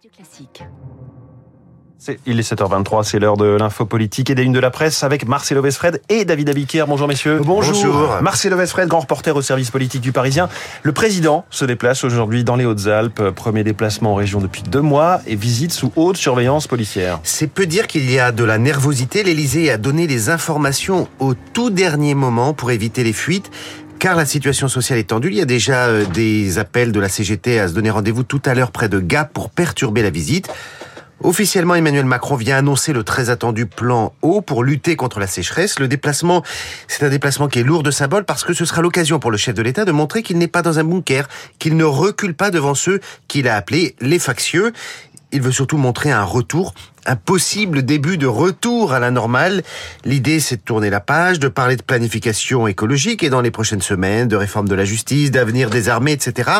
Radio Classique. il est 7h23, c'est l'heure de l'info politique et des lignes de la presse avec Marcelo Vesfred et David Abiquière. Bonjour messieurs. Bonjour. Marcelo Vesfred, grand reporter au service politique du Parisien. Le président se déplace aujourd'hui dans les Hautes-Alpes. Premier déplacement en région depuis deux mois et visite sous haute surveillance policière. C'est peu dire qu'il y a de la nervosité. L'Elysée a donné les informations au tout dernier moment pour éviter les fuites car la situation sociale est tendue. Il y a déjà euh, des appels de la CGT à se donner rendez-vous tout à l'heure près de Gap pour perturber la visite. Officiellement, Emmanuel Macron vient annoncer le très attendu plan eau pour lutter contre la sécheresse. Le déplacement, c'est un déplacement qui est lourd de symboles parce que ce sera l'occasion pour le chef de l'État de montrer qu'il n'est pas dans un bunker, qu'il ne recule pas devant ceux qu'il a appelés les factieux. Il veut surtout montrer un retour, un possible début de retour à la normale. L'idée, c'est de tourner la page, de parler de planification écologique et dans les prochaines semaines, de réforme de la justice, d'avenir des armées, etc.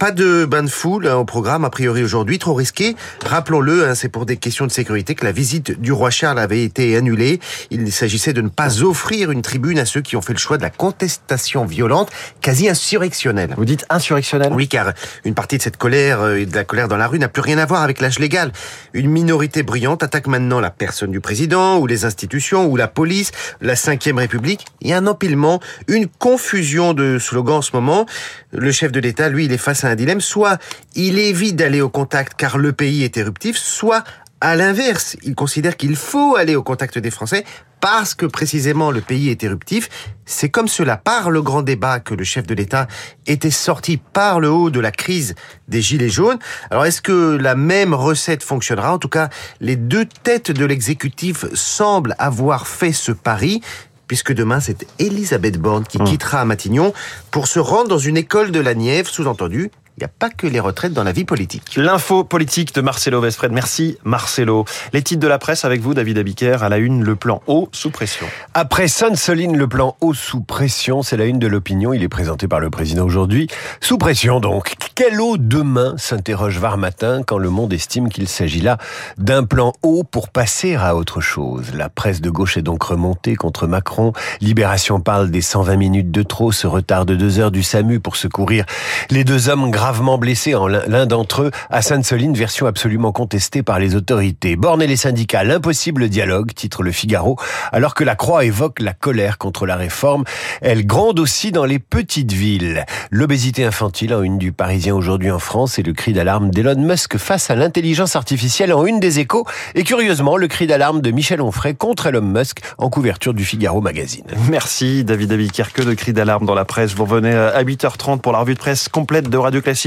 Pas de bain de foule hein, au programme, a priori aujourd'hui, trop risqué. Rappelons-le, hein, c'est pour des questions de sécurité que la visite du roi Charles avait été annulée. Il s'agissait de ne pas offrir une tribune à ceux qui ont fait le choix de la contestation violente, quasi insurrectionnelle. Vous dites insurrectionnelle Oui, car une partie de cette colère euh, et de la colère dans la rue n'a plus rien à voir avec l'âge légal. Une minorité brillante attaque maintenant la personne du président, ou les institutions, ou la police, la cinquième république. Il y a un empilement, une confusion de slogans en ce moment. Le chef de l'État, lui, il est face à un dilemme. Soit il évite d'aller au contact car le pays est éruptif, soit à l'inverse, il considère qu'il faut aller au contact des Français parce que précisément le pays est éruptif. C'est comme cela, par le grand débat, que le chef de l'État était sorti par le haut de la crise des Gilets jaunes. Alors est-ce que la même recette fonctionnera? En tout cas, les deux têtes de l'exécutif semblent avoir fait ce pari puisque demain c'est Elisabeth Borne qui hum. quittera Matignon pour se rendre dans une école de la Nièvre, sous-entendu, il n'y a pas que les retraites dans la vie politique. L'info politique de Marcelo Vesfred. Merci Marcelo. Les titres de la presse avec vous, David Abiker, à la une, le plan haut sous pression. Après Sainte-Soline, le plan haut sous pression, c'est la une de l'opinion. Il est présenté par le président aujourd'hui. Sous pression donc. Quelle eau demain s'interroge Var Matin quand le monde estime qu'il s'agit là d'un plan haut pour passer à autre chose? La presse de gauche est donc remontée contre Macron. Libération parle des 120 minutes de trop, ce retard de deux heures du SAMU pour secourir les deux hommes graves gravement blessé en l'un d'entre eux à Sainte-Soline, version absolument contestée par les autorités. Borne et les syndicats, l'impossible dialogue, titre le Figaro, alors que la Croix évoque la colère contre la réforme. Elle gronde aussi dans les petites villes. L'obésité infantile en une du Parisien aujourd'hui en France et le cri d'alarme d'Elon Musk face à l'intelligence artificielle en une des échos. Et curieusement, le cri d'alarme de Michel Onfray contre Elon Musk en couverture du Figaro Magazine. Merci David Que de cris d'alarme dans la presse. Vous revenez à 8h30 pour la revue de presse complète de Radio Classique.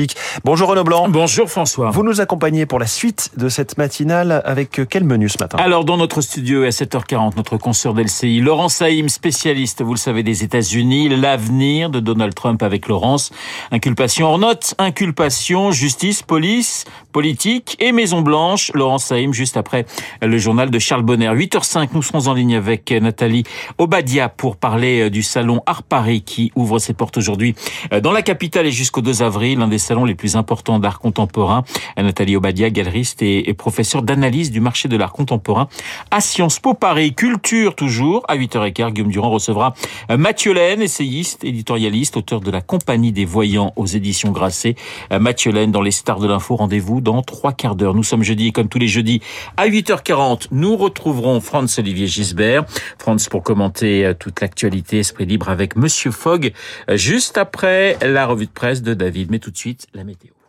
Bonjour Renaud Blanc. Bonjour François. Vous nous accompagnez pour la suite de cette matinale avec quel menu ce matin? Alors dans notre studio à 7h40, notre consoeur d'LCI, Laurence Saïm, spécialiste, vous le savez, des États-Unis, l'avenir de Donald Trump avec Laurence. Inculpation hors note, inculpation, justice, police, politique et Maison Blanche. Laurence Saïm, juste après le journal de Charles Bonner. 8h05, nous serons en ligne avec Nathalie Obadia pour parler du salon Art Paris qui ouvre ses portes aujourd'hui dans la capitale et jusqu'au 2 avril, un des salons les plus importants d'art contemporain. Nathalie Obadia, galeriste et, professeure d'analyse du marché de l'art contemporain à Sciences Po Paris. Culture toujours, à 8h15, Guillaume Durand recevra euh, Mathieu Laine, essayiste, éditorialiste, auteur de La Compagnie des Voyants aux éditions Grasset. Euh, Mathieu Laine dans les stars de l'info, rendez-vous dans trois quarts d'heure. Nous sommes jeudi comme tous les jeudis à 8h40, nous retrouverons Franz Olivier Gisbert. Franz pour commenter euh, toute l'actualité Esprit Libre avec Monsieur Fogg, juste après la revue de presse de David. Mais tout de suite, la météo.